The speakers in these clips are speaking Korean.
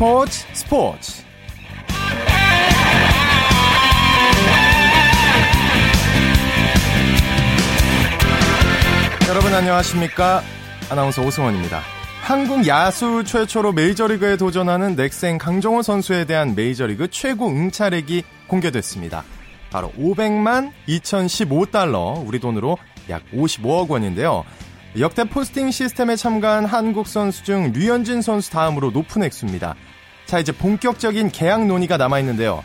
스포츠 스포츠. 여러분 안녕하십니까? 아나운서 오승원입니다. 한국 야수 최초로 메이저리그에 도전하는 넥센 강정호 선수에 대한 메이저리그 최고 응찰액이 공개됐습니다. 바로 500만 2015달러 우리 돈으로 약 55억 원인데요. 역대 포스팅 시스템에 참가한 한국 선수 중 류현진 선수 다음으로 높은 액수입니다. 자, 이제 본격적인 계약 논의가 남아있는데요.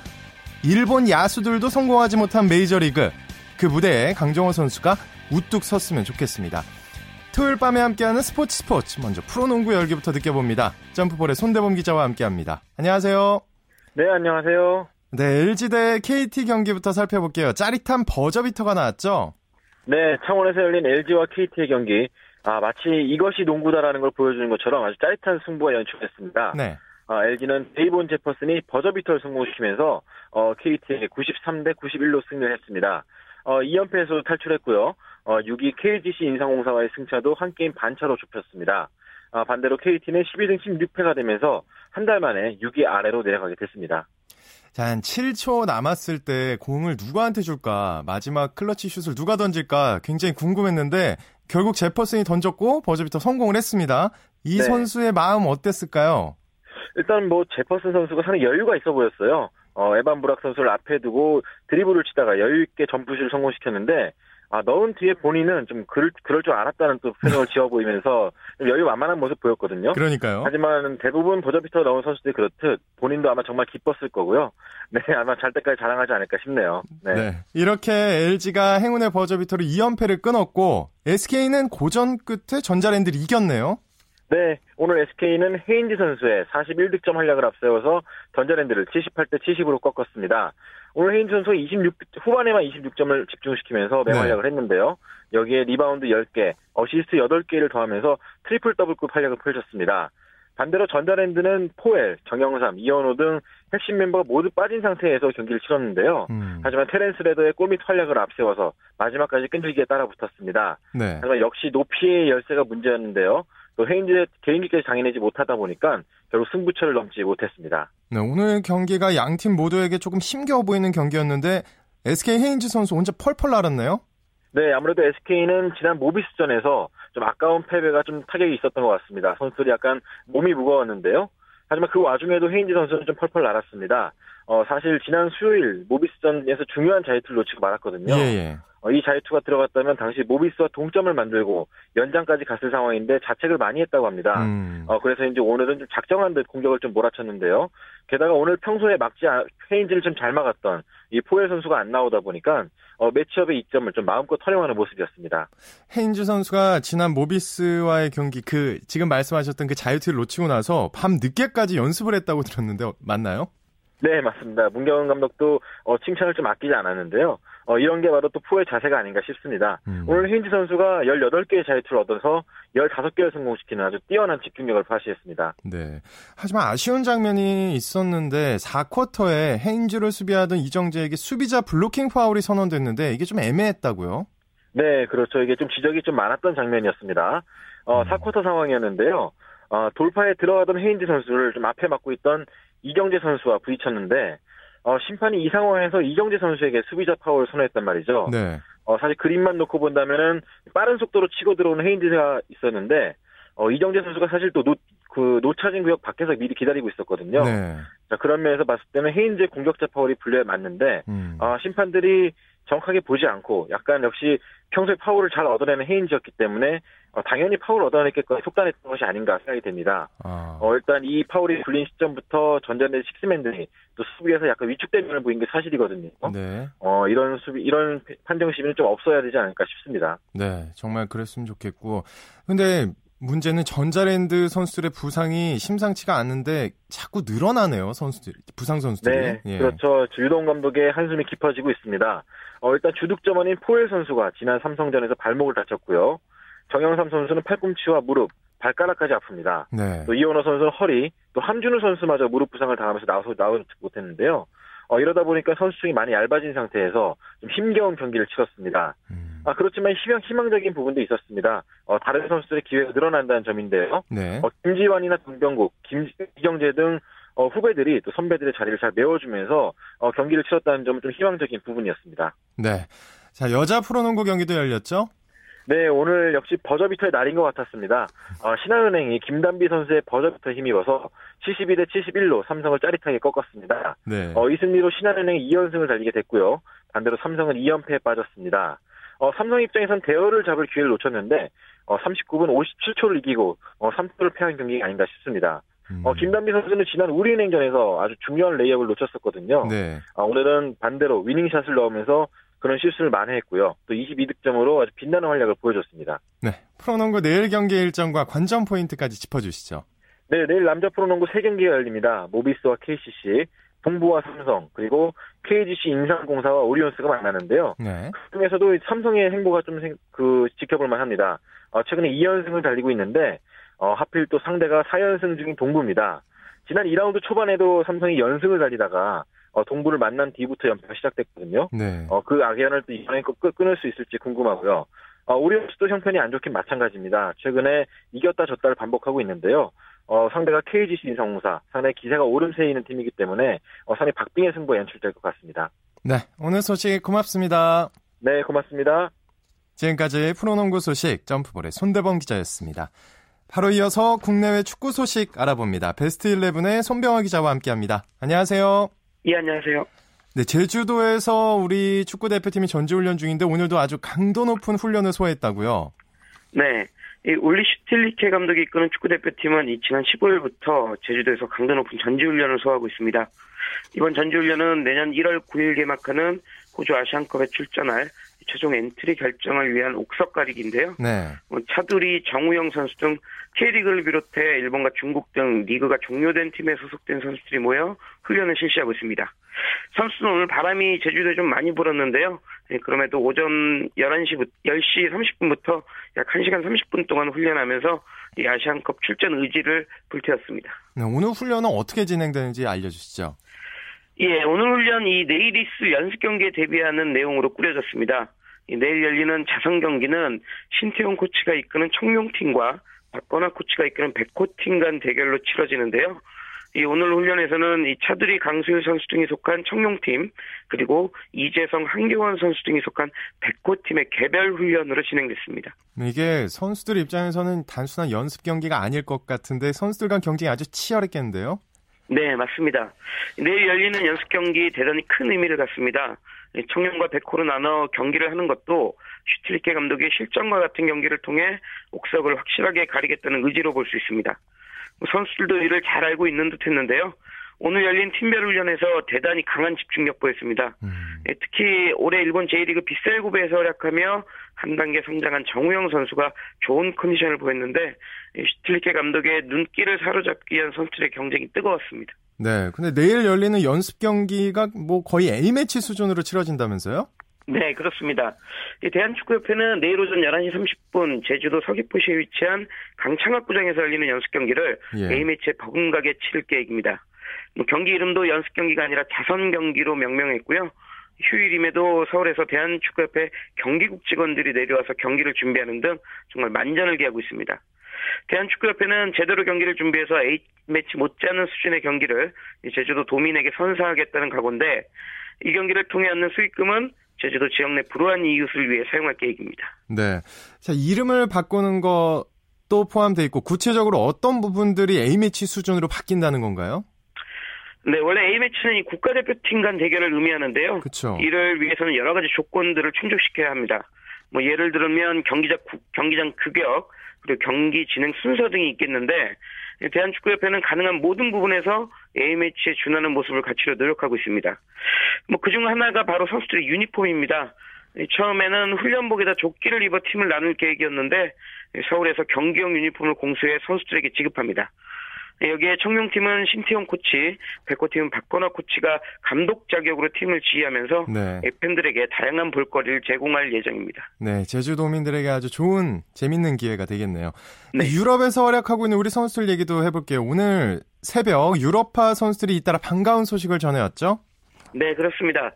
일본 야수들도 성공하지 못한 메이저리그. 그 무대에 강정호 선수가 우뚝 섰으면 좋겠습니다. 토요일 밤에 함께하는 스포츠 스포츠. 먼저 프로농구 열기부터 느껴봅니다. 점프볼의 손대범 기자와 함께합니다. 안녕하세요. 네, 안녕하세요. 네, LG 대 KT 경기부터 살펴볼게요. 짜릿한 버저비터가 나왔죠? 네, 창원에서 열린 LG와 KT의 경기. 아, 마치 이것이 농구다라는 걸 보여주는 것처럼 아주 짜릿한 승부가 연출됐습니다. 네. 아, LG는 데이본 제퍼슨이 버저비터를 성공시키면서 어, KT에게 93대 91로 승리를 했습니다. 어, 2연패에서 탈출했고요. 어, 6위 KGC 인삼공사와의 승차도 한 게임 반차로 좁혔습니다. 아, 반대로 KT는 12승 16패가 되면서 한 달 만에 6위 아래로 내려가게 됐습니다. 자, 한 7초 남았을 때 공을 누구한테 줄까? 마지막 클러치 슛을 누가 던질까? 굉장히 궁금했는데 결국 제퍼슨이 던졌고 버저비터 성공을 했습니다. 이 네. 선수의 마음 어땠을까요? 일단 뭐 제퍼슨 선수가 상당히 여유가 있어 보였어요. 어, 에반 브락 선수를 앞에 두고 드리블을 치다가 여유 있게 점프슛을 성공시켰는데 아, 넣은 뒤에 본인은 좀 그럴, 그럴 줄 알았다는 또 표정을 지어 보이면서 여유 만만한 모습 보였거든요. 그러니까요. 하지만 대부분 버저비터 넣은 선수들이 그렇듯 본인도 아마 정말 기뻤을 거고요. 네, 아마 잘 때까지 자랑하지 않을까 싶네요. 네. 네. 이렇게 LG가 행운의 버저비터로 2연패를 끊었고 SK는 고전 끝에 전자랜드를 이겼네요. 네, 오늘 SK는 헤인즈 선수의 41득점 활약을 앞세워서 전자랜드를 78대 70으로 꺾었습니다. 오늘 헤인즈 선수 26 후반에만 26점을 집중시키면서 맹활약을 네. 했는데요. 여기에 리바운드 10개, 어시스트 8개를 더하면서 트리플 더블급 활약을 펼쳤습니다. 반대로 전자랜드는 포웰, 정영삼, 이현호 등 핵심 멤버가 모두 빠진 상태에서 경기를 치렀는데요. 음. 하지만 테렌스 레더의 골밑 활약을 앞세워서 마지막까지 끈질기게 따라붙었습니다. 네. 하지만 역시 높이의 열세가 문제였는데요. 또 헤인즈의 개인기까지 장해내지 못하다 보니까 결국 승부처를 넘지 못했습니다. 네, 오늘 경기가 양 팀 모두에게 조금 힘겨워 보이는 경기였는데 SK 헤인즈 선수 혼자 펄펄 날았네요. 네, 아무래도 SK는 지난 모비스전에서 좀 아까운 패배가 좀 타격이 있었던 것 같습니다. 선수들이 약간 몸이 무거웠는데요. 하지만 그 와중에도 헤인즈 선수는 좀 펄펄 날았습니다. 어, 사실 지난 수요일 모비스전에서 중요한 자유투를 놓치고 말았거든요. 예, 예. 어, 이 자유투가 들어갔다면 당시 모비스와 동점을 만들고 연장까지 갔을 상황인데 자책을 많이 했다고 합니다. 음. 어, 그래서 이제 오늘은 좀 작정한 듯 공격을 좀 몰아쳤는데요. 게다가 오늘 평소에 막지 페인지를 좀 잘 막았던 이 포엘 선수가 안 나오다 보니까 어, 매치업의 이점을 좀 마음껏 활용하는 모습이었습니다. 헤인즈 선수가 지난 모비스와의 경기 그 지금 말씀하셨던 그 자유투를 놓치고 나서 밤 늦게까지 연습을 했다고 들었는데 맞나요? 네, 맞습니다. 문경은 감독도 어, 칭찬을 좀 아끼지 않았는데요. 어, 이런 게 바로 또 포의 자세가 아닌가 싶습니다. 음. 오늘 헤인지 선수가 18개의 자유투를 얻어서 15개를 성공시키는 아주 뛰어난 집중력을 발휘했습니다. 네. 하지만 아쉬운 장면이 있었는데 4쿼터에 헤인즈를 수비하던 이정재에게 수비자 블로킹 파울이 선언됐는데 이게 좀 애매했다고요? 네, 그렇죠. 이게 좀 지적이 좀 많았던 장면이었습니다. 어, 음. 4쿼터 상황이었는데요. 어, 돌파에 들어가던 헤인즈 선수를 좀 앞에 막고 있던 이정재 선수와 부딪혔는데 어, 심판이 이 상황에서 이정재 선수에게 수비자 파울을 선언했단 말이죠. 네. 어, 사실 그림만 놓고 본다면은 빠른 속도로 치고 들어오는 헤인즈가 있었는데 어, 이정재 선수가 사실 또 노, 그 노차징 구역 밖에서 미리 기다리고 있었거든요. 네. 자, 그런 면에서 봤을 때는 헤인즈의 공격자 파울이 불려야 맞는데 음. 어, 심판들이 정확하게 보지 않고 약간 역시 평소에 파울을 잘 얻어내는 헤인즈였기 때문에 어, 당연히 파울을 얻어냈겠거니 속단했던 것이 아닌가 생각이 됩니다. 아. 어, 일단 이 파울이 불린 시점부터 전자랜드 식스맨들이 또 수비에서 약간 위축된 면을 보인 게 사실이거든요. 네. 어, 이런 수비, 이런 판정 시비는 좀 없어야 되지 않을까 싶습니다. 네, 정말 그랬으면 좋겠고. 근데 문제는 전자랜드 선수들의 부상이 심상치가 않은데 자꾸 늘어나네요, 선수들, 부상 선수들이. 네, 예. 그렇죠. 유동 감독의 한숨이 깊어지고 있습니다. 어, 일단 주득점원인 포엘 선수가 지난 삼성전에서 발목을 다쳤고요. 정영삼 선수는 팔꿈치와 무릎, 발가락까지 아픕니다. 네. 또 이원호 선수는 허리, 또 함준우 선수마저 무릎 부상을 당하면서 나와서 나오지 못했는데요. 어, 이러다 보니까 선수층이 많이 얇아진 상태에서 좀 힘겨운 경기를 치렀습니다. 음. 아, 그렇지만 희망, 희망적인 부분도 있었습니다. 어, 다른 선수들의 기회가 늘어난다는 점인데요. 네. 어, 김지환이나 동병국, 김, 이경재 등 어, 후배들이 또 선배들의 자리를 잘 메워주면서 어, 경기를 치렀다는 점은 좀 희망적인 부분이었습니다. 네. 자, 여자 프로농구 경기도 열렸죠? 네, 오늘 역시 버저비터의 날인 것 같았습니다. 어, 신한은행이 김단비 선수의 버저비터 힘입어서 72대 71로 삼성을 짜릿하게 꺾었습니다. 네. 어, 이 승리로 신한은행이 2연승을 달리게 됐고요. 반대로 삼성은 2연패에 빠졌습니다. 어, 삼성 입장에선 대열을 잡을 기회를 놓쳤는데 어, 39분 57초를 이기고 어, 3초를 패한 경기가 아닌가 싶습니다. 음. 어, 김단비 선수는 지난 우리은행전에서 아주 중요한 레이업을 놓쳤었거든요. 네. 어, 오늘은 반대로 위닝샷을 넣으면서 그런 실수를 만회했고요. 또 22득점으로 아주 빛나는 활약을 보여줬습니다. 네. 프로농구 내일 경기 일정과 관전 포인트까지 짚어주시죠. 네, 내일 남자 프로농구 3경기가 열립니다. 모비스와 KCC, 동부와 삼성, 그리고 KGC 인삼공사와 오리온스가 만나는데요. 네. 그 중에서도 삼성의 행보가 좀 그 지켜볼 만합니다. 어, 최근에 2연승을 달리고 있는데 어, 하필 또 상대가 4연승 중인 동부입니다. 지난 2라운드 초반에도 삼성이 연승을 달리다가 어, 동부를 만난 뒤부터 연패가 시작됐거든요. 네. 어, 그 악연을 또 이번에 끊, 끊을 수 있을지 궁금하고요. 어, 오리온스도 형편이 안 좋긴 마찬가지입니다. 최근에 이겼다 졌다를 반복하고 있는데요. 어, 상대가 KGC 인성무사, 상당히 기세가 오름세에 있는 팀이기 때문에 어, 상당히 박빙의 승부가 연출될 것 같습니다. 네, 오늘 소식 고맙습니다. 네, 고맙습니다. 지금까지 프로농구 소식 점프볼의 손대범 기자였습니다. 바로 이어서 국내외 축구 소식 알아봅니다. 베스트 11의 손병화 기자와 함께합니다. 안녕하세요. 예, 안녕하세요. 네, 제주도에서 우리 축구 대표팀이 전지훈련 중인데 오늘도 아주 강도 높은 훈련을 소화했다고요? 네. 이 올리 슈틸리케 감독이 이끄는 축구 대표팀은 지난 15일부터 제주도에서 강도 높은 전지훈련을 소화하고 있습니다. 이번 전지훈련은 내년 1월 9일 개막하는 호주 아시안컵에 출전할 최종 엔트리 결정을 위한 옥석 가리기인데요. 네. 뭐 차두리, 정우영 선수 등 K리그를 비롯해 일본과 중국 등 리그가 종료된 팀에 소속된 선수들이 모여 훈련을 실시하고 있습니다. 선수는 오늘 바람이 제주도에 좀 많이 불었는데요. 네, 그럼에도 오전 11시, 10시 30분부터 약 1시간 30분 동안 훈련하면서 이 아시안컵 출전 의지를 불태웠습니다. 네, 오늘 훈련은 어떻게 진행되는지 알려주시죠. 예, 오늘 훈련 이 네이리스 연습 경기에 대비하는 내용으로 꾸려졌습니다. 내일 열리는 자선 경기는 신태용 코치가 이끄는 청룡팀과 박건아 코치가 이끄는 백호팀 간 대결로 치러지는데요. 이 오늘 훈련에서는 이 차두리 강수일 선수 등이 속한 청룡팀 그리고 이재성 한교원 선수 등이 속한 백호팀의 개별 훈련으로 진행됐습니다. 이게 선수들 입장에서는 단순한 연습 경기가 아닐 것 같은데 선수들 간 경쟁이 아주 치열했겠는데요? 네, 맞습니다. 내일 열리는 연습 경기 대단히 큰 의미를 갖습니다. 청년과 백호로 나눠 경기를 하는 것도 슈틸리케 감독의 실전과 같은 경기를 통해 옥석을 확실하게 가리겠다는 의지로 볼 수 있습니다. 뭐 선수들도 이를 잘 알고 있는 듯 했는데요. 오늘 열린 팀별 훈련에서 대단히 강한 집중력 보였습니다. 음. 예, 특히 올해 일본 J리그 빗셀구배에서 활약하며 한 단계 성장한 정우영 선수가 좋은 컨디션을 보였는데 슈틸리케 감독의 눈길을 사로잡기 위한 선수들의 경쟁이 뜨거웠습니다. 네, 근데 내일 열리는 연습 경기가 뭐 거의 A매치 수준으로 치러진다면서요? 네, 그렇습니다. 대한축구협회는 내일 오전 11시 30분 제주도 서귀포시에 위치한 강창학구장에서 열리는 연습 경기를 예. A매치에 버금가게 치를 계획입니다. 뭐 경기 이름도 연습 경기가 아니라 자선 경기로 명명했고요. 휴일임에도 서울에서 대한축구협회 경기국 직원들이 내려와서 경기를 준비하는 등 정말 만전을 기하고 있습니다. 대한축구협회는 제대로 경기를 준비해서 A매치 못지않은 수준의 경기를 제주도 도민에게 선사하겠다는 각오인데 이 경기를 통해 얻는 수익금은 제주도 지역 내 불우한 이웃을 위해 사용할 계획입니다. 네. 자, 이름을 바꾸는 것도 포함되어 있고 구체적으로 어떤 부분들이 A매치 수준으로 바뀐다는 건가요? 네, 원래 A매치는 이 국가대표팀 간 대결을 의미하는데요. 그쵸. 이를 위해서는 여러 가지 조건들을 충족시켜야 합니다. 뭐 예를 들면 경기장 경기장 규격 그리고 경기 진행 순서 등이 있겠는데 대한축구협회는 가능한 모든 부분에서 A매치에 준하는 모습을 갖추려 노력하고 있습니다. 뭐 그중 하나가 바로 선수들의 유니폼입니다. 처음에는 훈련복에다 조끼를 입어 팀을 나눌 계획이었는데 서울에서 경기용 유니폼을 공수해 선수들에게 지급합니다. 네, 여기에 청룡팀은 신태용 코치, 백호팀은 박건화 코치가 감독 자격으로 팀을 지휘하면서 네. 팬들에게 다양한 볼거리를 제공할 예정입니다. 네, 제주도민들에게 아주 좋은 재밌는 기회가 되겠네요. 네. 유럽에서 활약하고 있는 우리 선수들 얘기도 해볼게요. 오늘 새벽 유럽파 선수들이 잇따라 반가운 소식을 전해왔죠? 네, 그렇습니다.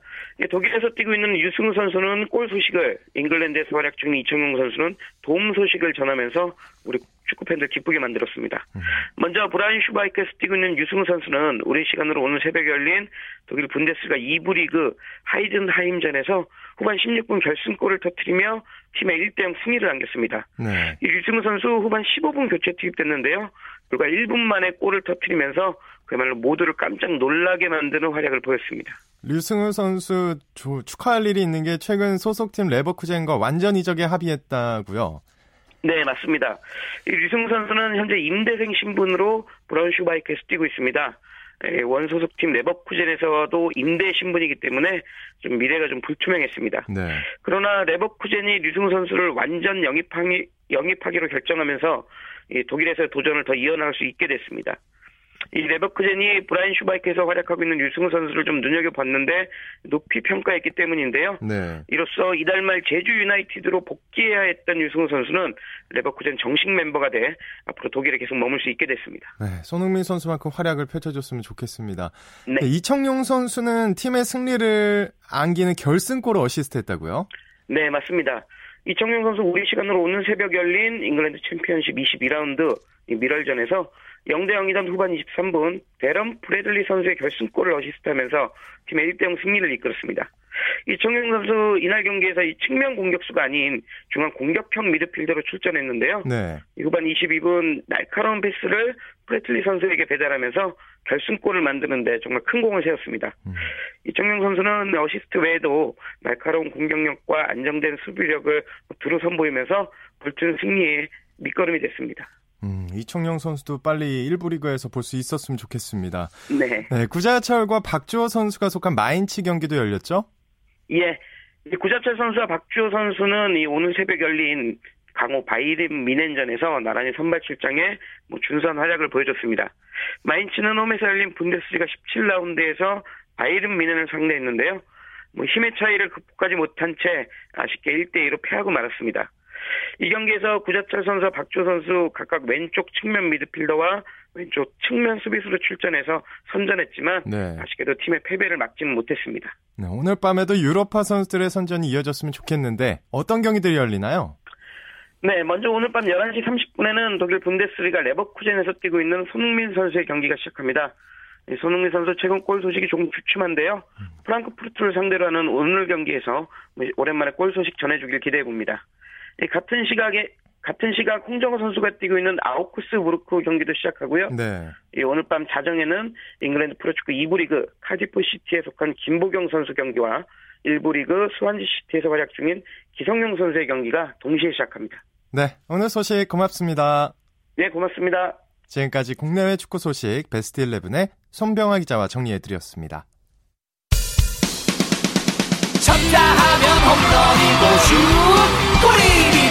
독일에서 뛰고 있는 유승우 선수는 골 소식을, 잉글랜드에서 활약 중인 이청용 선수는 도움 소식을 전하면서 우리 축구 팬들 기쁘게 만들었습니다. 음. 먼저 브라인 슈바이크에서 뛰고 있는 유승우 선수는 우리 시간으로 오늘 새벽에 열린 독일 분데스가 2부 리그 하이든하임전에서 후반 16분 결승골을 터뜨리며 팀의 1대0 승리를 안겼습니다. 네. 유승우 선수 후반 15분 교체 투입됐는데요. 불과 1분 만에 골을 터뜨리면서 그야말로 모두를 깜짝 놀라게 만드는 활약을 보였습니다. 류승우 선수 축하할 일이 있는 게 최근 소속팀 레버쿠젠과 완전 이적에 합의했다고요? 네, 맞습니다. 류승우 선수는 현재 임대생 신분으로 브라운슈바이크에서 뛰고 있습니다. 원 소속팀 레버쿠젠에서도 임대 신분이기 때문에 좀 미래가 좀 불투명했습니다. 네. 그러나 레버쿠젠이 류승우 선수를 완전 영입하기, 영입하기로 결정하면서 독일에서 도전을 더 이어나갈 수 있게 됐습니다. 이 레버쿠젠이 브라운슈바이크에서 활약하고 있는 류승우 선수를 좀 눈여겨봤는데 높이 평가했기 때문인데요. 네. 이로써 이달 말 제주 유나이티드로 복귀해야 했던 류승우 선수는 레버쿠젠 정식 멤버가 돼 앞으로 독일에 계속 머물 수 있게 됐습니다. 네, 손흥민 선수만큼 활약을 펼쳐줬으면 좋겠습니다. 네. 네, 이청용 선수는 팀의 승리를 안기는 결승골을 어시스트했다고요? 네, 맞습니다. 이청용 선수 우리 시간으로 오늘 새벽 열린 잉글랜드 챔피언십 22라운드 밀월전에서 0대 0이던 후반 23분 대런 프래틀리 선수의 결승골을 어시스트하면서 팀의 1대 0 승리를 이끌었습니다. 이청용 선수 이날 경기에서 이 측면 공격수가 아닌 중앙 공격형 미드필더로 출전했는데요. 네. 후반 22분 날카로운 패스를 프래틀리 선수에게 배달하면서 결승골을 만드는데 정말 큰 공을 세웠습니다. 음. 이청용 선수는 어시스트 외에도 날카로운 공격력과 안정된 수비력을 두루 선보이면서 볼튼 승리에 밑거름이 됐습니다. 음, 이청용 선수도 빨리 1부 리그에서 볼 수 있었으면 좋겠습니다. 네. 네. 구자철과 박주호 선수가 속한 마인츠 경기도 열렸죠? 예. 구자철 선수와 박주호 선수는 이 오늘 새벽 열린 강호 바이린 미넨전에서 나란히 선발 출장에 뭐 준선 활약을 보여줬습니다. 마인츠는 홈에서 열린 분데스리가 17라운드에서 바이른 미넨을 상대했는데요. 뭐 힘의 차이를 극복하지 못한 채 아쉽게 1대2로 패하고 말았습니다. 이 경기에서 구자철 선수와 박조 선수 각각 왼쪽 측면 미드필더와 왼쪽 측면 수비수로 출전해서 선전했지만 네. 아쉽게도 팀의 패배를 막지는 못했습니다. 네, 오늘 밤에도 유로파 선수들의 선전이 이어졌으면 좋겠는데 어떤 경기들이 열리나요? 네, 먼저 오늘 밤 11시 30분에는 독일 분데스리가 레버쿠젠에서 뛰고 있는 손흥민 선수의 경기가 시작합니다. 손흥민 선수 최근 골 소식이 조금 주춤한데요. 음. 프랑크푸르트를 상대로 하는 오늘 경기에서 오랜만에 골 소식 전해주길 기대해 봅니다. 같은 시각에 같은 시각 홍정호 선수가 뛰고 있는 아우크스부르크 경기도 시작하고요. 네. 오늘 밤 자정에는 잉글랜드 프로축구 2부 리그 카디프 시티에 속한 김보경 선수 경기와 1부 리그 스완지 시티에서 활약 중인 기성용 선수의 경기가 동시에 시작합니다. 네, 오늘 소식 고맙습니다. 네, 고맙습니다. 지금까지 국내외 축구 소식 베스트 11의 손병아 기자와 정리해드렸습니다. 쳤다 하면 홈런이고 슛 골이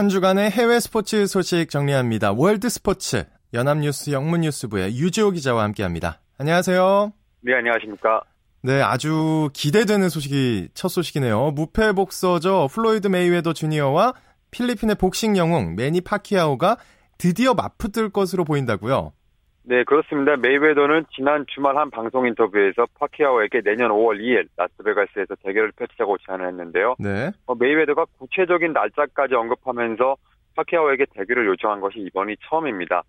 한 주간의 해외 스포츠 소식 정리합니다. 월드 스포츠 연합뉴스 영문뉴스부의 유지호 기자와 함께합니다. 안녕하세요. 네, 안녕하십니까. 네, 아주 기대되는 소식이 첫 소식이네요. 무패 복서죠. 플로이드 메이웨더 주니어와 필리핀의 복싱 영웅 매니 파퀴아오가 드디어 맞붙을 것으로 보인다고요. 네, 그렇습니다. 메이웨더는 지난 주말 한 방송 인터뷰에서 파퀴아오에게 내년 5월 2일 라스베가스에서 대결을 펼치자고 제안을 했는데요. 네. 어, 메이웨더가 구체적인 날짜까지 언급하면서 파키아오에게 대결을 요청한 것이 이번이 처음입니다.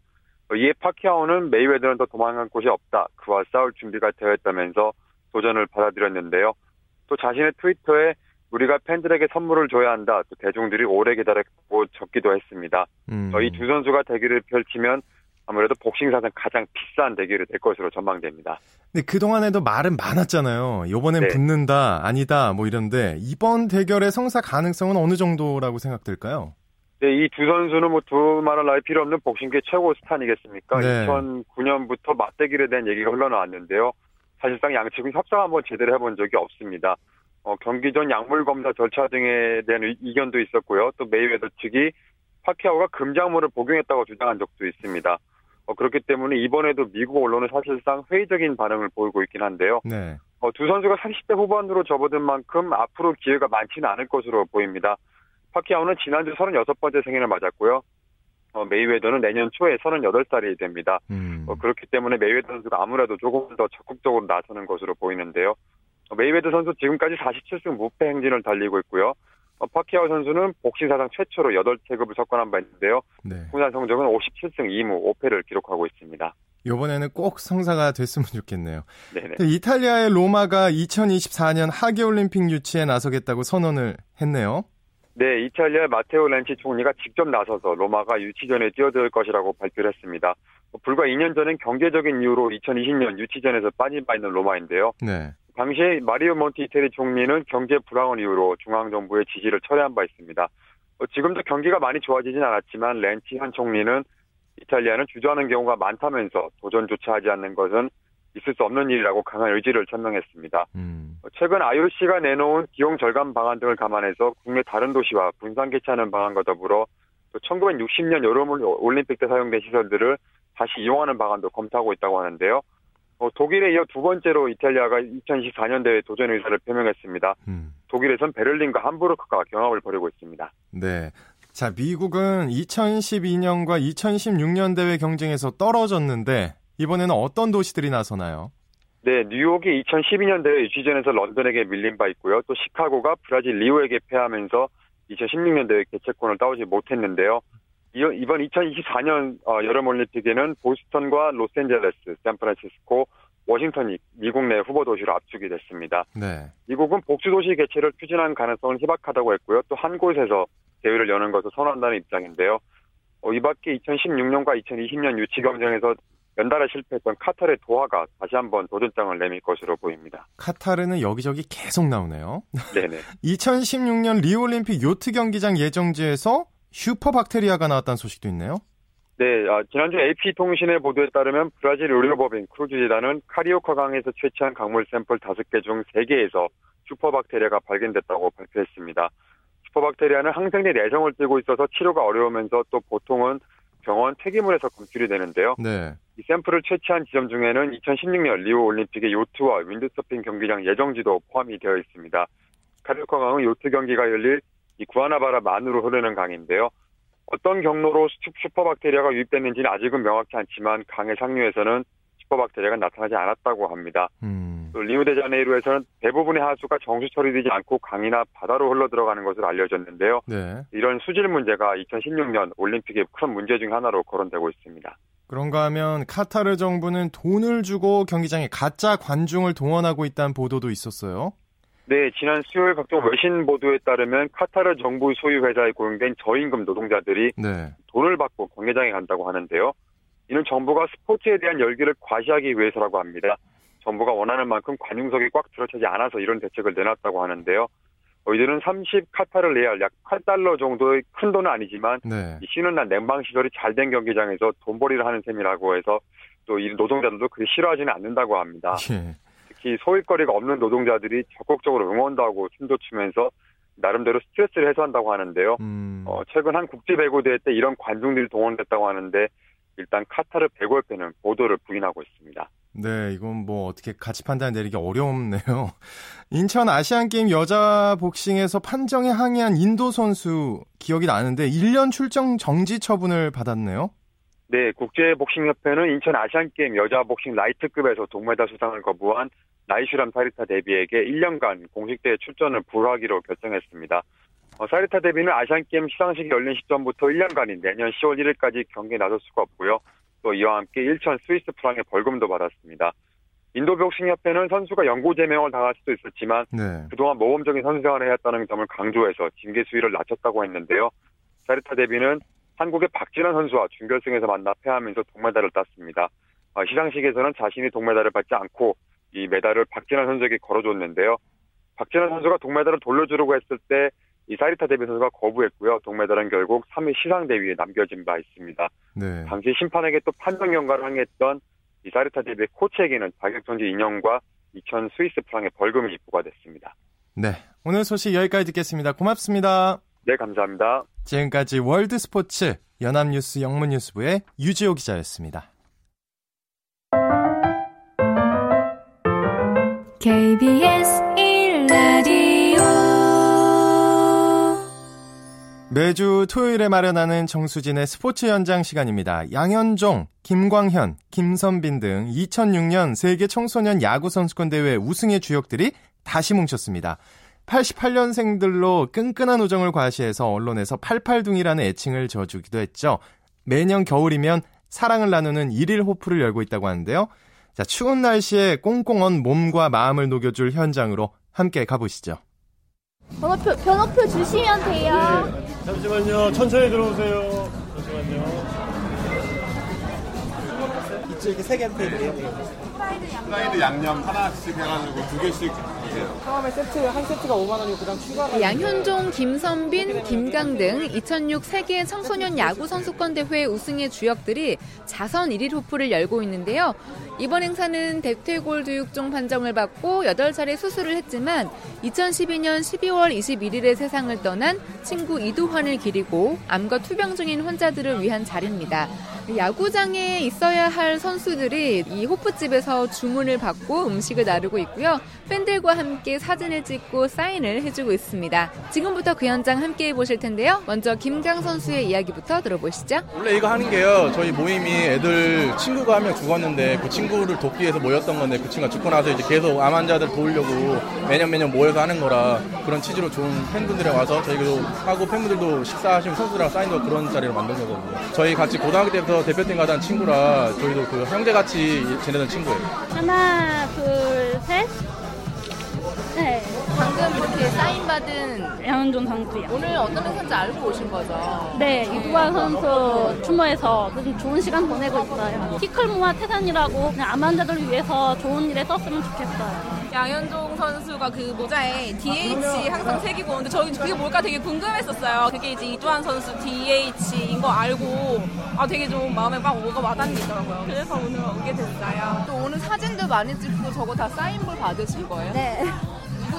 어, 이에 파키아오는 메이웨더는 더 도망간 곳이 없다. 그와 싸울 준비가 되었다면서 도전을 받아들였는데요. 또 자신의 트위터에 우리가 팬들에게 선물을 줘야 한다. 또 대중들이 오래 기다렸고 적기도 했습니다. 음. 어, 이두 선수가 대결을 펼치면 아무래도 복싱 사상 가장 비싼 대결이 될 것으로 전망됩니다. 근데 그동안에도 말은 많았잖아요. 이번엔 네. 붙는다, 아니다, 뭐 이런데 이번 대결의 성사 가능성은 어느 정도라고 생각될까요? 네, 이 두 선수는 뭐 두말할 나위 필요 없는 복싱계 최고 스타 아니겠습니까? 네. 2009년부터 맞대결에 대한 얘기가 흘러나왔는데요. 사실상 양측은 협상 한번 제대로 해본 적이 없습니다. 어, 경기 전 약물 검사 절차 등에 대한 이견도 있었고요. 또 메이웨더 측이 파키아오가 금지약물을 복용했다고 주장한 적도 있습니다. 어, 그렇기 때문에 이번에도 미국 언론은 사실상 회의적인 반응을 보이고 있긴 한데요. 네. 어, 두 선수가 30대 후반으로 접어든 만큼 앞으로 기회가 많지는 않을 것으로 보입니다. 파키아오는 지난주 36번째 생일을 맞았고요. 어, 메이웨더는 내년 초에 38살이 됩니다. 음. 어, 그렇기 때문에 메이웨더 선수가 아무래도 조금 더 적극적으로 나서는 것으로 보이는데요. 어, 메이웨더 선수 지금까지 47승 무패 행진을 달리고 있고요. 어, 파키아오 선수는 복싱 사상 최초로 8체급을 석권한 바 있는데요. 네. 훈련 성적은 57승 2무 5패를 기록하고 있습니다. 이번에는 꼭 성사가 됐으면 좋겠네요. 네네. 이탈리아의 로마가 2024년 하계올림픽 유치에 나서겠다고 선언을 했네요. 네, 이탈리아 마테오 렌치 총리가 직접 나서서 로마가 유치전에 뛰어들 것이라고 발표를 했습니다. 불과 2년 전엔 경제적인 이유로 2020년 유치전에서 빠진 바 있는 로마인데요. 네. 당시에 마리오 몬티 이태리 총리는 경제 불황을 이유로 중앙정부의 지지를 철회한 바 있습니다. 지금도 경기가 많이 좋아지진 않았지만 렌치 한 총리는 이탈리아는 주저하는 경우가 많다면서 도전조차 하지 않는 것은 있을 수 없는 일이라고 강한 의지를 천명했습니다. 음. 최근 IOC가 내놓은 비용 절감 방안 등을 감안해서 국내 다른 도시와 분산 개최하는 방안과 더불어 또 1960년 여름 올림픽 때 사용된 시설들을 다시 이용하는 방안도 검토하고 있다고 하는데요. 어, 독일에 이어 두 번째로 이탈리아가 2024년 대회 도전 의사를 표명했습니다. 음. 독일에선 베를린과 함부르크가 경합을 벌이고 있습니다. 네. 자, 미국은 2012년과 2016년 대회 경쟁에서 떨어졌는데 이번에는 어떤 도시들이 나서나요? 네, 뉴욕이 2012년 대회 유치전에서 런던에게 밀린 바 있고요. 또 시카고가 브라질 리오에게 패하면서 2016년 대회 개최권을 따오지 못했는데요. 이번 2024년 어, 여름 올림픽에는 보스턴과 로스앤젤레스, 샌프란시스코, 워싱턴이 미국 내 후보 도시로 압축이 됐습니다. 네. 미국은 복수 도시 개최를 추진한 가능성은 희박하다고 했고요. 또 한 곳에서 대회를 여는 것을 선호한다는 입장인데요. 어, 이 밖에 2016년과 2020년 유치 경쟁에서 연달아 실패했던 카타르의 도하가 다시 한번 도전장을 내밀 것으로 보입니다. 카타르는 여기저기 계속 나오네요. 네네. 2016년 리우올림픽 요트 경기장 예정지에서 슈퍼박테리아가 나왔다는 소식도 있네요. 네, 아, 지난주 AP통신의 보도에 따르면 브라질 의료법인 크루즈재단은 카리오카 강에서 채취한 강물 샘플 5개 중 3개에서 슈퍼박테리아가 발견됐다고 발표했습니다. 슈퍼박테리아는 항생제 내성을 띠고 있어서 치료가 어려우면서 또 보통은 병원 폐기물에서 검출이 되는데요. 네. 이 샘플을 채취한 지점 중에는 2016년 리오 올림픽의 요트와 윈드서핑 경기장 예정지도 포함이 되어 있습니다. 카리오카 강은 요트 경기가 열릴 이 구아나바라 만으로 흐르는 강인데요. 어떤 경로로 슈퍼박테리아가 유입됐는지는 아직은 명확치 않지만 강의 상류에서는 슈퍼박테리아가 나타나지 않았다고 합니다. 음. 또 리우데자네이루에서는 대부분의 하수가 정수 처리되지 않고 강이나 바다로 흘러 들어가는 것으로 알려졌는데요. 네. 이런 수질 문제가 2016년 올림픽의 큰 문제 중 하나로 거론되고 있습니다. 그런가 하면 카타르 정부는 돈을 주고 경기장에 가짜 관중을 동원하고 있다는 보도도 있었어요. 네, 지난 수요일 각종 외신 보도에 따르면 카타르 정부 소유 회사에 고용된 저임금 노동자들이 네. 돈을 받고 경기장에 간다고 하는데요. 이는 정부가 스포츠에 대한 열기를 과시하기 위해서라고 합니다. 정부가 원하는 만큼 관중석이 꽉 들어차지 않아서 이런 대책을 내놨다고 하는데요. 어, 이들은 30 카타르 레알 약 8달러 정도의 큰 돈은 아니지만 네. 쉬는 날 냉방 시설이 잘 된 경기장에서 돈벌이를 하는 셈이라고 해서 또 이 노동자들도 그리 싫어하지는 않는다고 합니다. 예. 특히 소일거리가 없는 노동자들이 적극적으로 응원도 하고 춤도 추면서 나름대로 스트레스를 해소한다고 하는데요. 음. 어, 최근 한 국제 배구 대회 때 이런 관중들이 동원됐다고 하는데 일단 카타르 배구협회는 보도를 부인하고 있습니다. 네, 이건 뭐 어떻게 가치 판단 내리기 어렵네요. 인천 아시안게임 여자 복싱에서 판정에 항의한 인도 선수 기억이 나는데 1년 출정 정지 처분을 받았네요. 네, 국제복싱협회는 인천 아시안게임 여자 복싱 라이트급에서 동메달 수상을 거부한 나이슈람 사리타 데비에게 1년간 공식대회 출전을 불허하기로 결정했습니다. 어, 사리타 데비는 아시안게임 시상식이 열린 시점부터 1년간인 내년 10월 1일까지 경기에 나설 수가 없고요. 또 이와 함께 1천 스위스 프랑의 벌금도 받았습니다. 인도 복싱협회는 선수가 영구 제명을 당할 수도 있었지만 네. 그동안 모범적인 선수 생활을 해왔다는 점을 강조해서 징계 수위를 낮췄다고 했는데요. 사리타 데비는 한국의 박진환 선수와 준결승에서 만나 패하면서 동메달을 땄습니다. 어, 시상식에서는 자신이 동메달을 받지 않고 이 메달을 박진아 선수에게 걸어줬는데요. 박진아 선수가 동메달을 돌려주려고 했을 때 이 사리타 데비 선수가 거부했고요. 동메달은 결국 3위 시상대 위에 남겨진 바 있습니다. 네. 당시 심판에게 또 판정 연가를 항의했던 이 사리타 데비의 코치에게는 자격정지 2년과 2천 스위스 프랑의 벌금이 부과됐습니다. 네, 오늘 소식 여기까지 듣겠습니다. 고맙습니다. 네, 감사합니다. 지금까지 월드 스포츠 연합뉴스 영문뉴스부의 유지호 기자였습니다. KBS 1라디오 매주 토요일에 마련하는 정수진의 스포츠 현장 시간입니다. 양현종, 김광현, 김선빈 등 2006년 세계 청소년 야구 선수권 대회 우승의 주역들이 다시 뭉쳤습니다. 88년생들로 끈끈한 우정을 과시해서 언론에서 88둥이라는 애칭을 지어주기도 했죠. 매년 겨울이면 사랑을 나누는 일일 호프를 열고 있다고 하는데요. 자, 추운 날씨에 꽁꽁 언 몸과 마음을 녹여줄 현장으로 함께 가보시죠. 번호표, 번호표 주시면 돼요. 네, 잠시만요. 천천히 들어오세요. 잠시만요. 이쪽에 세개 테이블이에요. 프라이드 양념 하나씩 해가지고 두 개씩 처음에 세트 한 세트가 5만 원이고 그다음 추가 양현종, 김선빈, 김강 등 2006 세계 청소년 야구 선수권 대회 우승의 주역들이 자선 1일 호프를 열고 있는데요. 이번 행사는 대퇴골 두육종 판정을 받고 8차례 수술을 했지만 2012년 12월 21일에 세상을 떠난 친구 이두환을 기리고 암과 투병 중인 환자들을 위한 자리입니다. 야구장에 있어야 할 선수들이 이 호프집에서 주문을 받고 음식을 나르고 있고요. 팬들과 함께 사진을 찍고 사인을 해주고 있습니다. 지금부터 그 현장 함께 해보실 텐데요. 먼저 김강 선수의 이야기부터 들어보시죠. 원래 이거 하는 게요. 저희 모임이 애들 친구가 한 명 죽었는데 그 친구를 돕기 위해서 모였던 건데 그 친구가 죽고 나서 이제 계속 암 환자들 도우려고 매년 매년 모여서 하는 거라 그런 취지로 좋은 팬분들이 와서 저희도 하고 팬분들도 식사하시면 선수들랑 사인도 그런 자리를 만든 거거든요. 저희 같이 고등학교 때부터 대표팀 가던 친구라 저희도 그 형제같이 지내던 친구예요. 하나, 둘, 셋. 네. 방금 이렇게 사인받은 양현종 선수요. 오늘 어떤 행사인지 알고 오신 거죠? 네, 이두환 선수 추모해서 좋은 시간 보내고 있어요. 티클모아 태산이라고 암 환자들 위해서 좋은 일에 썼으면 좋겠어요. 양현종 선수가 그 모자에 DH 항상 새기고 오는데 저희 그게 뭘까 되게 궁금했었어요. 그게 이제 이두환 선수 DH인 거 알고 아 되게 좀 마음에 막 뭐가 와닿는더라고요. 그래서 오늘 오게 됐어요. 또 오늘 사진도 많이 찍고 저거 다 사인볼 받으실 거예요? 네.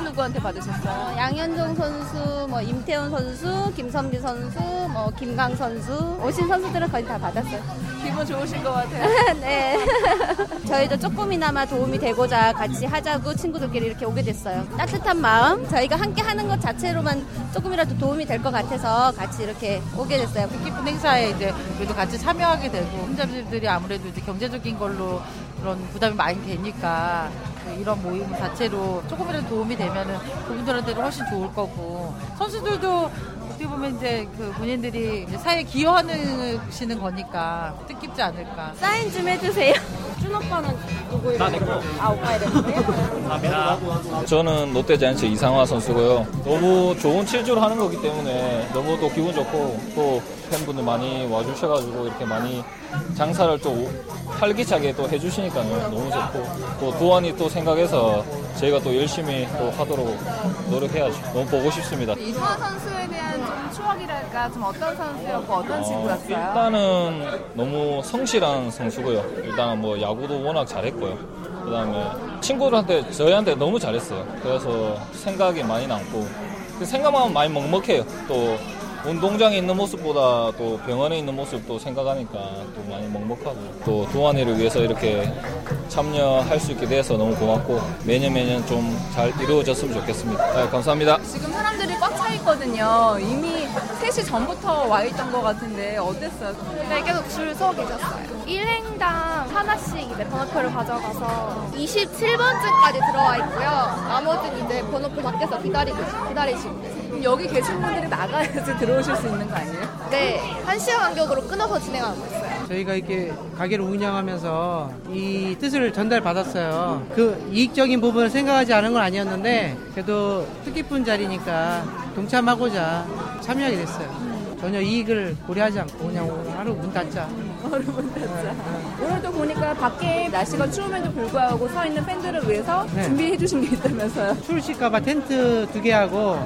누구누구한테 받으셨어요? 양현종 선수, 뭐 임태훈 선수, 김선비 선수, 뭐 김강 선수 오신 선수들은 거의 다 받았어요. 기분 좋으신 것 같아요. 네. 저희도 조금이나마 도움이 되고자 같이 하자고 친구들끼리 이렇게 오게 됐어요. 따뜻한 마음, 저희가 함께 하는 것 자체로만 조금이라도 도움이 될 것 같아서 같이 이렇게 오게 됐어요. 뜻깊은 행사에 이제 그래도 같이 참여하게 되고 혼자들이 아무래도 이제 경제적인 걸로 그런 부담이 많이 되니까 그 이런 모임 자체로 조금이라도 도움이 되면은 그분들한테도 훨씬 좋을 거고 선수들도 어떻게 보면 이제 그 본인들이 이제 사회에 기여하시는 거니까 뜻깊지 않을까. 사인 좀 해주세요. 준 오빠는 누구 이름으로? 아 오빠 이름으로요? 감사합니다. 저는 롯데자이언츠 이상화 선수고요. 너무 좋은 치즈로 하는 거기 때문에 너무 또 기분 좋고 또 팬분들 많이 와주셔가지고 이렇게 많이 장사를 또 활기차게 또 해주시니까요 너무 좋고 또 도안이 또 생각해서 저희가 또 열심히 또 하도록 노력해야죠. 너무 보고 싶습니다. 이두환 선수에 대한 좀 추억이랄까 좀 어떤 선수였고 어떤 어, 친구였어요? 일단은 너무 성실한 선수고요. 일단 뭐 야구도 워낙 잘했고요. 그다음에 친구들한테 저희한테 너무 잘했어요. 그래서 생각이 많이 남고 그 생각만 많이 먹먹해요. 또 운동장에 있는 모습보다 또 병원에 있는 모습도 생각하니까 또 많이 먹먹하고 또 도안이를 위해서 이렇게 참여할 수 있게 돼서 너무 고맙고 매년 매년 좀 잘 이루어졌으면 좋겠습니다. 네, 감사합니다. 지금 사람들이 꽉 차 있거든요. 이미 3시 전부터 와 있던 것 같은데 어땠어요? 네, 계속 줄 서 계셨어요. 1행당 하나씩 이제 번호표를 가져가서 27번째까지 들어와 있고요. 나머지는 이제 번호표 밖에서 기다리고, 기다리시고 계세요. 여기 계신 분들이 나가야지 들어오실 수 있는 거 아니에요? 네, 한 시간 간격으로 끊어서 진행하고 있어요. 저희가 이렇게 가게를 운영하면서 이 뜻을 전달받았어요. 그 이익적인 부분을 생각하지 않은 건 아니었는데 그래도 뜻깊은 자리니까 동참하고자 참여하게 됐어요. 전혀 이익을 고려하지 않고 그냥 하루 문 닫자. 하루 문 닫자. 오늘도 보니까 밖에 날씨가 추움에도 불구하고 서 있는 팬들을 위해서 네. 준비해 주신 게 있다면서요. 추울까봐 텐트 두 개 하고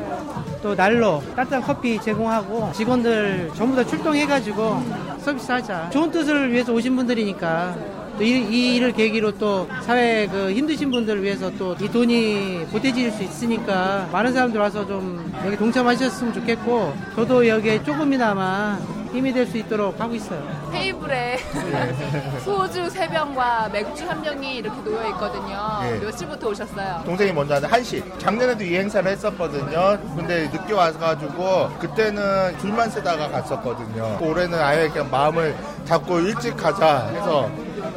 또 난로 따뜻한 커피 제공하고 직원들 전부 다 출동해가지고 서비스하자. 좋은 뜻을 위해서 오신 분들이니까 또 이, 이 일을 계기로 또 사회 그 힘드신 분들을 위해서 또 이 돈이 보태질 수 있으니까 많은 사람들 와서 좀 여기 동참하셨으면 좋겠고 저도 여기에 조금이나마 힘이 될 수 있도록 하고 있어요. 테이블에 소주 3병과 맥주 1병이 이렇게 놓여 있거든요. 네. 몇 시부터 오셨어요? 동생이 먼저 하는 1시. 작년에도 이 행사를 했었거든요. 근데 늦게 와가지고 그때는 줄만 쓰다가 갔었거든요. 올해는 아예 그냥 마음을 잡고 일찍 가자 해서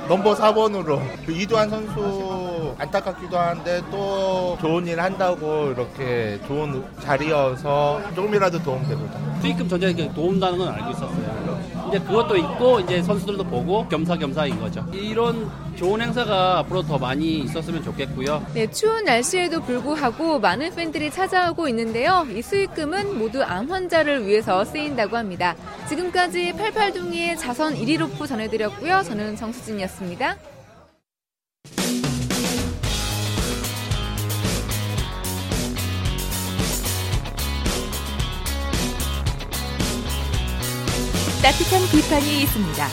넘버 4번으로 그 이두환 선수 안타깝기도 한데 또 좋은 일 한다고 이렇게 좋은 자리여서 조금이라도 도움되고자. 수익금 전쟁에 도움다는 건 알고 있었어요. 이제 그것도 있고 이제 선수들도 보고 겸사겸사인 거죠. 이런 좋은 행사가 앞으로 더 많이 있었으면 좋겠고요. 네, 추운 날씨에도 불구하고 많은 팬들이 찾아오고 있는데요. 이 수익금은 모두 암 환자를 위해서 쓰인다고 합니다. 지금까지 88둥이의 자선 1위 로프 전해드렸고요. 저는 정수진이었습니다. 따뜻한 비판이 있습니다.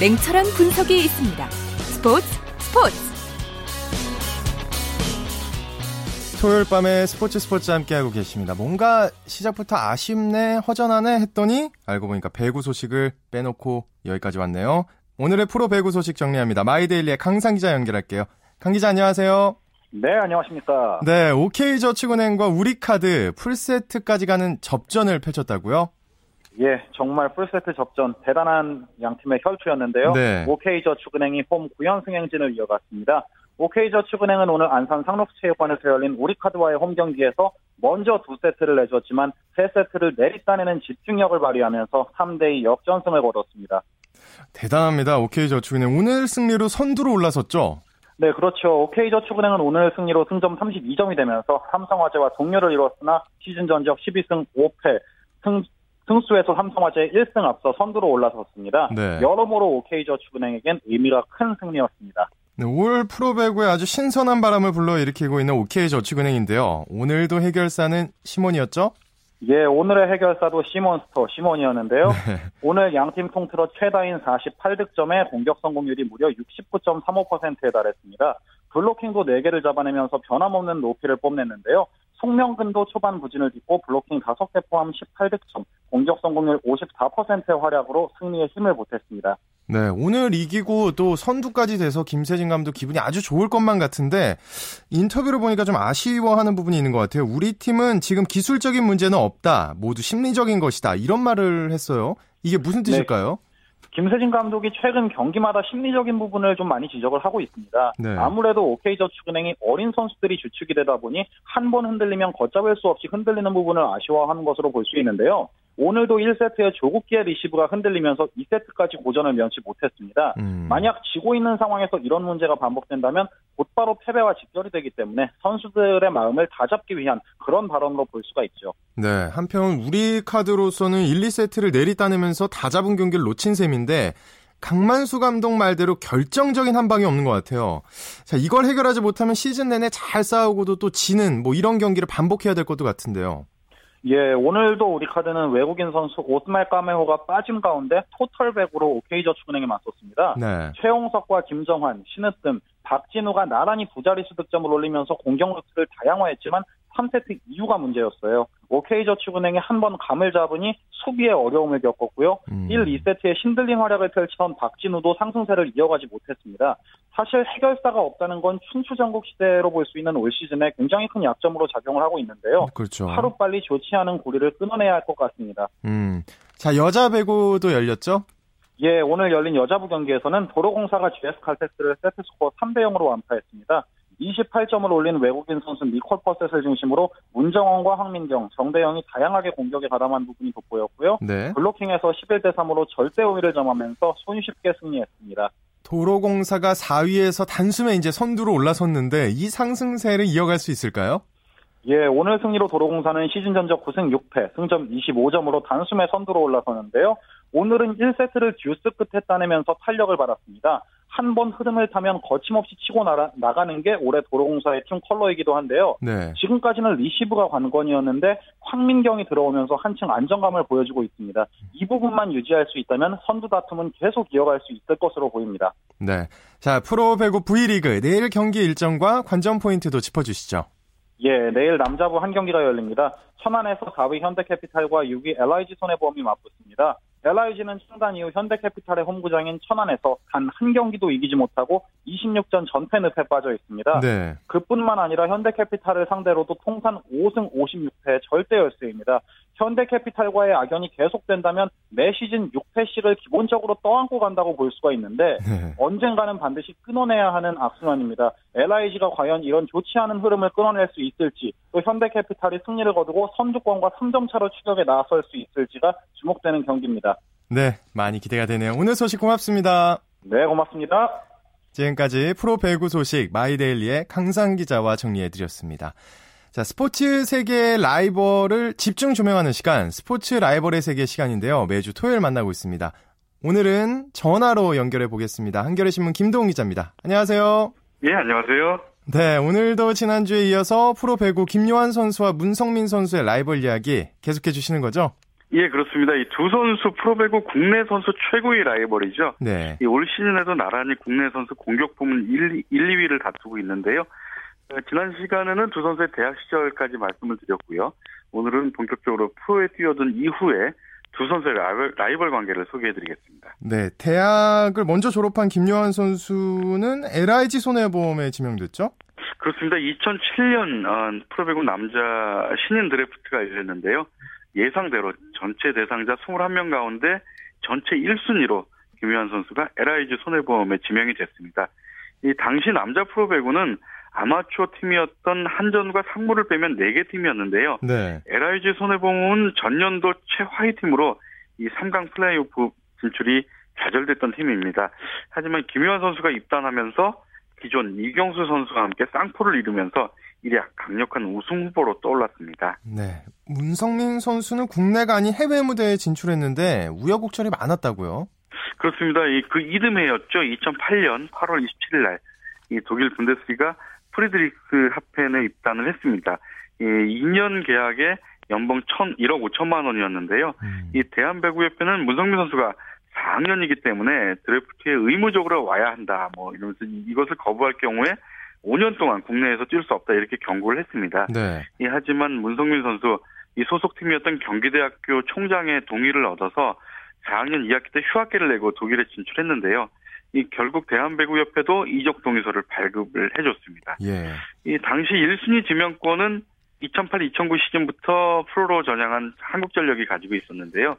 냉철한 분석이 있습니다. 스포츠 스포츠 토요일 밤에 스포츠 스포츠 함께하고 계십니다. 뭔가 시작부터 아쉽네, 허전하네 했더니 알고 보니까 배구 소식을 빼놓고 여기까지 왔네요. 오늘의 프로 배구 소식 정리합니다. 마이데일리의 강상 기자 연결할게요. 강 기자 안녕하세요. 네, 안녕하십니까. 네, OK저축은행과 우리카드 풀세트까지 가는 접전을 펼쳤다고요? 예, 정말 풀세트 접전 대단한 양 팀의 혈투였는데요. 네. OK저축은행이 홈 9연 승 행진을 이어갔습니다. OK저축은행은 오늘 안산 상록체육관에서 열린 우리카드와의 홈 경기에서 먼저 두 세트를 내줬지만 세 세트를 내리따내는 집중력을 발휘하면서 3대2 역전승을 거뒀습니다. 대단합니다. OK저축은행 오늘 승리로 선두로 올라섰죠? 네, 그렇죠. OK저축은행은 오늘 승리로 승점 32점이 되면서 삼성화재와 동료를 이뤘으나 시즌 전적 12승 5패, 승, 승수에서 삼성화재 1승 앞서 선두로 올라섰습니다. 네. 여러모로 OK저축은행에겐 의미가 큰 승리였습니다. 네, 올 프로배구에 아주 신선한 바람을 불러일으키고 있는 OK저축은행인데요. 오늘도 해결사는 시몬이었죠? 예, 오늘의 해결사도 시몬스터 시몬이었는데요. 네. 오늘 양팀 통틀어 최다인 48득점에 공격 성공률이 무려 69.35%에 달했습니다. 블로킹도 4개를 잡아내면서 변함없는 높이를 뽐냈는데요. 송명근도 초반 부진을 딛고 블로킹 5개 포함 18득점, 공격 성공률 54%의 활약으로 승리에 힘을 보탰습니다. 네, 오늘 이기고 또 선두까지 돼서 김세진 감독 기분이 아주 좋을 것만 같은데 인터뷰를 보니까 좀 아쉬워하는 부분이 있는 것 같아요. 우리 팀은 지금 기술적인 문제는 없다. 모두 심리적인 것이다. 이런 말을 했어요. 이게 무슨 네. 뜻일까요? 네. 김세진 감독이 최근 경기마다 심리적인 부분을 좀 많이 지적을 하고 있습니다. 네. 아무래도 OK저축은행이 어린 선수들이 주축이 되다 보니 한 번 흔들리면 걷잡을 수 없이 흔들리는 부분을 아쉬워하는 것으로 볼 수 있는데요. 오늘도 1세트에 조국기의 리시브가 흔들리면서 2세트까지 고전을 면치 못했습니다. 음. 만약 지고 있는 상황에서 이런 문제가 반복된다면 곧바로 패배와 직결이 되기 때문에 선수들의 마음을 다잡기 위한 그런 발언으로 볼 수가 있죠. 네, 한편 우리 카드로서는 1, 2세트를 내리따내면서 다 잡은 경기를 놓친 셈인데 강만수 감독 말대로 결정적인 한 방이 없는 것 같아요. 자, 이걸 해결하지 못하면 시즌 내내 잘 싸우고도 또 지는 뭐 이런 경기를 반복해야 될 것도 같은데요. 예, 오늘도 우리 카드는 외국인 선수 오스멜 까메호가 빠진 가운데 토털 배구로 OK저축은행에 맞섰습니다. 네. 최홍석과 김정환, 신으뜸, 박진우가 나란히 두 자릿수 득점을 올리면서 공격 루트를 다양화했지만 3세트 이후가 문제였어요. OK저축은행이 한 번 감을 잡으니 수비에 어려움을 겪었고요. 음. 1, 2세트에 신들린 활약을 펼치던 박진우도 상승세를 이어가지 못했습니다. 사실 해결사가 없다는 건 춘추전국 시대로 볼 수 있는 올 시즌에 굉장히 큰 약점으로 작용을 하고 있는데요. 그렇죠. 하루빨리 좋지 않은 고리를 끊어내야 할 것 같습니다. 음. 자, 여자 배구도 열렸죠? 예, 오늘 열린 여자부 경기에서는 도로공사가 GS 칼텍스를 세트스코어 3대 0으로 완파했습니다. 28점을 올린 외국인 선수 니콜 퍼셋을 중심으로 문정원과 황민경, 정대영이 다양하게 공격에 가담한 부분이 돋보였고요. 네. 블로킹에서 11대 3으로 절대 우위를 점하면서 손쉽게 승리했습니다. 도로공사가 4위에서 단숨에 이제 선두로 올라섰는데 이 상승세를 이어갈 수 있을까요? 예, 오늘 승리로 도로공사는 시즌 전적 9승 6패, 승점 25점으로 단숨에 선두로 올라섰는데요. 오늘은 1세트를 듀스 끝에 따내면서 탄력을 받았습니다. 한 번 흐름을 타면 거침없이 치고 나라, 나가는 게 올해 도로공사의 팀 컬러이기도 한데요. 네. 지금까지는 리시브가 관건이었는데 황민경이 들어오면서 한층 안정감을 보여주고 있습니다. 이 부분만 유지할 수 있다면 선두 다툼은 계속 이어갈 수 있을 것으로 보입니다. 네. 자, 프로 배구 V리그 내일 경기 일정과 관전 포인트도 짚어주시죠. 예, 내일 남자부 한 경기가 열립니다. 천안에서 4위 현대캐피탈과 6위 LIG 손해보험이 맞붙습니다. LIG는 창단 이후 현대캐피탈의 홈구장인 천안에서 단 한 경기도 이기지 못하고 26전 전패 늪에 빠져 있습니다. 네. 그뿐만 아니라 현대캐피탈을 상대로도 통산 5승 56패 절대 열세입니다. 현대캐피탈과의 악연이 계속된다면 매 시즌 6패씩을 기본적으로 떠안고 간다고 볼 수가 있는데 네. 언젠가는 반드시 끊어내야 하는 악순환입니다. LIG가 과연 이런 좋지 않은 흐름을 끊어낼 수 있을지 또 현대캐피탈이 승리를 거두고 선두권과 3점 차로 추격에 나설 수 있을지가 주목되는 경기입니다. 네, 많이 기대가 되네요. 오늘 소식 고맙습니다. 네, 고맙습니다. 지금까지 프로 배구 소식 마이데일리의 강산 기자와 정리해드렸습니다. 자, 스포츠 세계의 라이벌을 집중 조명하는 시간, 스포츠 라이벌의 세계 시간인데요. 매주 토요일 만나고 있습니다. 오늘은 전화로 연결해 보겠습니다. 한겨레 신문 김동훈 기자입니다. 안녕하세요. 예, 안녕하세요. 네, 오늘도 지난주에 이어서 프로 배구 김요한 선수와 문성민 선수의 라이벌 이야기 계속해 주시는 거죠? 예, 그렇습니다. 이 두 선수 프로배구 국내 선수 최고의 라이벌이죠. 네. 올 시즌에도 나란히 국내 선수 공격 부문 1, 1, 2위를 다투고 있는데요. 어, 지난 시간에는 두 선수의 대학 시절까지 말씀을 드렸고요. 오늘은 본격적으로 프로에 뛰어든 이후에 두 선수의 라이벌, 라이벌 관계를 소개해드리겠습니다. 네, 대학을 먼저 졸업한 김요한 선수는 LIG 손해보험에 지명됐죠? 그렇습니다. 2007년 어, 프로배구 남자 신인 드래프트가 열렸는데요. 예상대로 전체 대상자 21명 가운데 전체 1순위로 김요한 선수가 LIG 손해보험에 지명이 됐습니다. 이 당시 남자 프로배구는 아마추어 팀이었던 한전과 상무를 빼면 4개 팀이었는데요. 네. LIG 손해보험은 전년도 최하위 팀으로 이 3강 플레이오프 진출이 좌절됐던 팀입니다. 하지만 김효환 선수가 입단하면서 기존 이경수 선수와 함께 쌍포를 이루면서 이리 강력한 우승 후보로 떠올랐습니다. 네. 문성민 선수는 국내가 아닌 해외 무대에 진출했는데 우여곡절이 많았다고요? 그렇습니다. 그 이듬해였죠. 2008년 8월 27일 날 이 독일 분데스리가 프리드리히스하펜에 입단을 했습니다. 이 2년 계약에 연봉 1 1억 5천만 원이었는데요. 음. 이 대한배구협회는 문성민 선수가 4학년이기 때문에 드래프트에 의무적으로 와야 한다. 뭐 이러면서 이것을 거부할 경우에 5년 동안 국내에서 뛸 수 없다 이렇게 경고를 했습니다. 네. 예, 하지만 문성민 선수 이 소속팀이었던 경기대학교 총장의 동의를 얻어서 4학년 2학기 때 휴학기를 내고 독일에 진출했는데요. 이 결국 대한배구협회도 이적 동의서를 발급을 해줬습니다. 예. 이 당시 1순위 지명권은 2008-2009 시즌부터 프로로 전향한 한국전력이 가지고 있었는데요.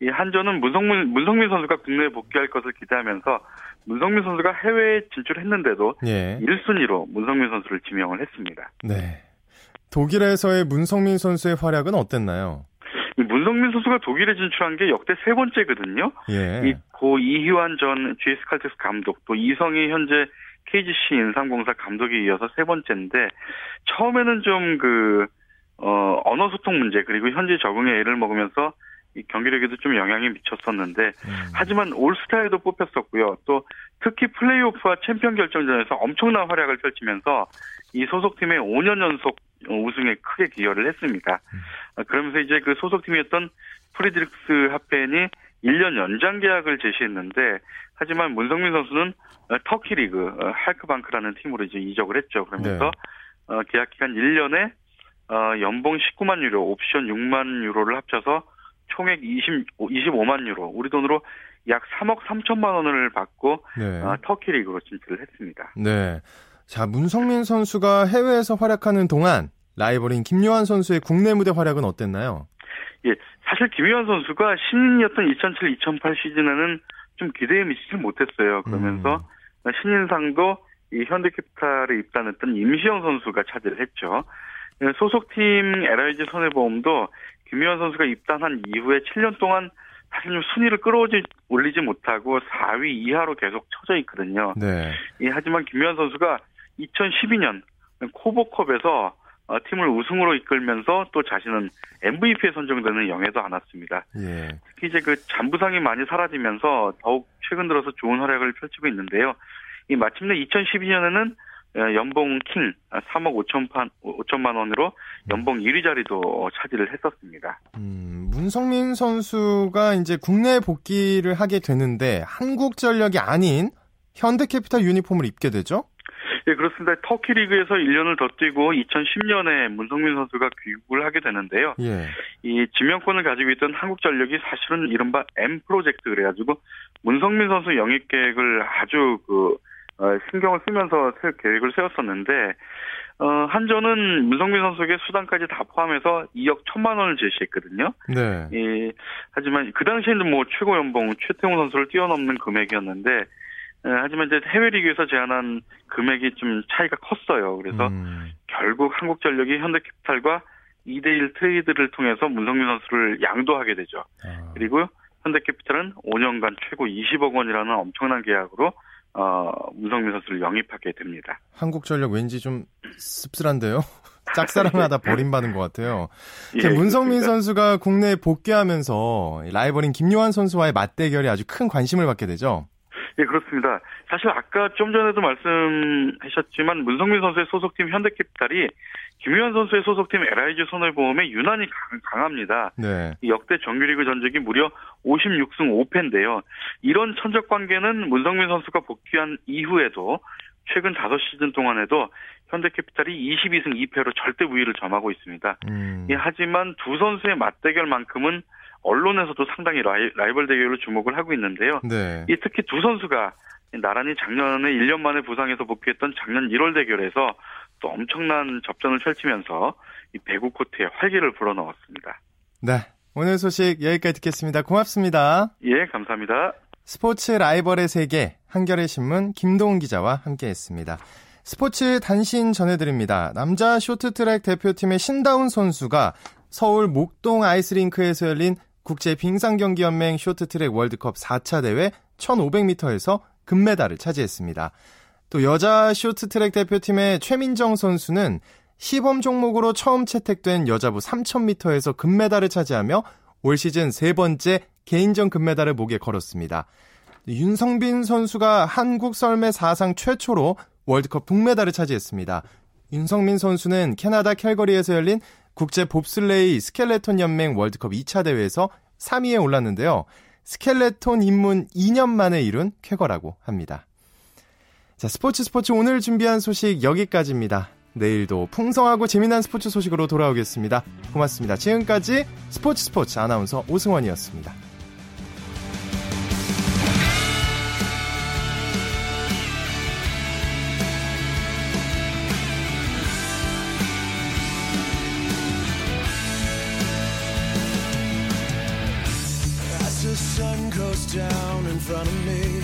이 한전은 문성민, 문성민 선수가 국내에 복귀할 것을 기대하면서 문성민 선수가 해외에 진출했는데도 예. 1순위로 문성민 선수를 지명을 했습니다. 네. 독일에서의 문성민 선수의 활약은 어땠나요? 이 문성민 선수가 독일에 진출한 게 역대 세 번째거든요. 예. 이고 이희환 전 GS 칼텍스 감독 또 이성희 현재 KGC 인삼공사 감독에 이어서 세 번째인데 처음에는 좀 그 어, 언어 소통 문제 그리고 현지 적응에 애를 먹으면서 이 경기력에도 좀 영향이 미쳤었는데 음. 하지만 올스타에도 뽑혔었고요. 또 특히 플레이오프와 챔피언 결정전에서 엄청난 활약을 펼치면서 이 소속팀의 5년 연속 우승에 크게 기여를 했습니다. 음. 그러면서 이제 그 소속팀이었던 프리드리히스하펜이 1년 연장 계약을 제시했는데 하지만 문성민 선수는 터키 리그 어, 할크방크라는 팀으로 이제 이적을 했죠. 그러면서 네. 어, 계약 기간 1년에 어, 연봉 19만 유로, 옵션 6만 유로를 합쳐서 총액 20, 25만 유로, 우리 돈으로 약 3억 3천만 원을 받고 네. 어, 터키 리그로 진출을 했습니다. 네. 자, 문성민 선수가 해외에서 활약하는 동안 라이벌인 김요한 선수의 국내 무대 활약은 어땠나요? 예, 사실 김요한 선수가 신인이었던 2007-2008 시즌에는 좀 기대에 미치지 못했어요. 그러면서 음. 신인상도 이 현대캐피탈에 입단했던 임시영 선수가 차지를 했죠. 예, 소속팀 LIG 손해보험도 김효환 선수가 입단한 이후에 7년 동안 사실 좀 순위를 끌어올리지 올리지 못하고 4위 이하로 계속 쳐져 있거든요. 네. 예, 하지만 김효환 선수가 2012년 코보컵에서 어, 팀을 우승으로 이끌면서 또 자신은 MVP에 선정되는 영예도 안았습니다. 예. 특히 이제 그 잔부상이 많이 사라지면서 더욱 최근 들어서 좋은 활약을 펼치고 있는데요. 이 마침내 2012년에는 어, 연봉 킹 3억 5천 5천만 원으로 연봉 1위 자리도 차지를 했었습니다. 음, 문성민 선수가 이제 국내 복귀를 하게 되는데 한국 전력이 아닌 현대캐피탈 유니폼을 입게 되죠? 예, 그렇습니다. 터키 리그에서 1년을 더 뛰고 2010년에 문성민 선수가 귀국을 하게 되는데요. 예. 이 지명권을 가지고 있던 한국전력이 사실은 이른바 M 프로젝트 그래가지고 문성민 선수 영입 계획을 아주 그 어, 신경을 쓰면서 계획을 세웠었는데 어, 한전은 문성민 선수에게 수당까지 다 포함해서 2억 1천만 원을 제시했거든요. 네. 예, 하지만 그 당시에는 뭐 최고 연봉 최태웅 선수를 뛰어넘는 금액이었는데 에, 하지만 이제 해외 리그에서 제안한 금액이 좀 차이가 컸어요. 그래서 음. 결국 한국전력이 현대캐피탈과 2대1 트레이드를 통해서 문성민 선수를 양도하게 되죠. 아. 그리고 현대캐피탈은 5년간 최고 20억 원이라는 엄청난 계약으로 어, 문성민 선수를 영입하게 됩니다. 한국전력 왠지 좀 씁쓸한데요? 짝사랑하다 버림받은 것 같아요. 예, 문성민 그렇습니다. 선수가 국내에 복귀하면서 라이벌인 김요한 선수와의 맞대결이 아주 큰 관심을 받게 되죠. 예, 그렇습니다. 사실 아까 좀 전에도 말씀하셨지만 문성민 선수의 소속팀 현대캐피탈이 김유한 선수의 소속팀 LIG 손해보험에 유난히 강, 합니다 네. 역대 정규리그 전적이 무려 56승 5패인데요. 이런 천적 관계는 문성민 선수가 복귀한 이후에도 최근 5시즌 동안에도 현대캐피탈이 22승 2패로 절대 우위를 점하고 있습니다. 음. 예, 하지만 두 선수의 맞대결만큼은 언론에서도 상당히 라이, 라이벌 대결로 주목을 하고 있는데요. 네. 이 특히 두 선수가 나란히 작년에 1년 만에 부상에서 복귀했던 작년 1월 대결에서 또 엄청난 접전을 펼치면서 이 배구 코트에 활기를 불어넣었습니다. 네. 오늘 소식 여기까지 듣겠습니다. 고맙습니다. 예, 감사합니다. 스포츠 라이벌의 세계 한겨레 신문 김동훈 기자와 함께했습니다. 스포츠 단신 전해드립니다. 남자 쇼트트랙 대표팀의 신다운 선수가 서울 목동 아이스링크에서 열린 국제 빙상경기연맹 쇼트트랙 월드컵 4차 대회 1500m에서 금메달을 차지했습니다. 또 여자 쇼트트랙 대표팀의 최민정 선수는 시범 종목으로 처음 채택된 여자부 3000m에서 금메달을 차지하며 올 시즌 세 번째 개인전 금메달을 목에 걸었습니다. 윤성빈 선수가 한국 썰매 사상 최초로 월드컵 동메달을 차지했습니다. 윤성민 선수는 캐나다 캘거리에서 열린 국제 봅슬레이 스켈레톤 연맹 월드컵 2차 대회에서 3위에 올랐는데요. 스켈레톤 입문 2년 만에 이룬 쾌거라고 합니다. 자, 스포츠 스포츠 오늘 준비한 소식 여기까지입니다. 내일도 풍성하고 재미난 스포츠 소식으로 돌아오겠습니다. 고맙습니다. 지금까지 스포츠 스포츠 아나운서 오승원이었습니다. Front of me.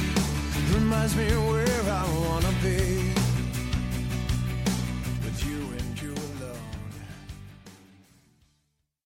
Reminds me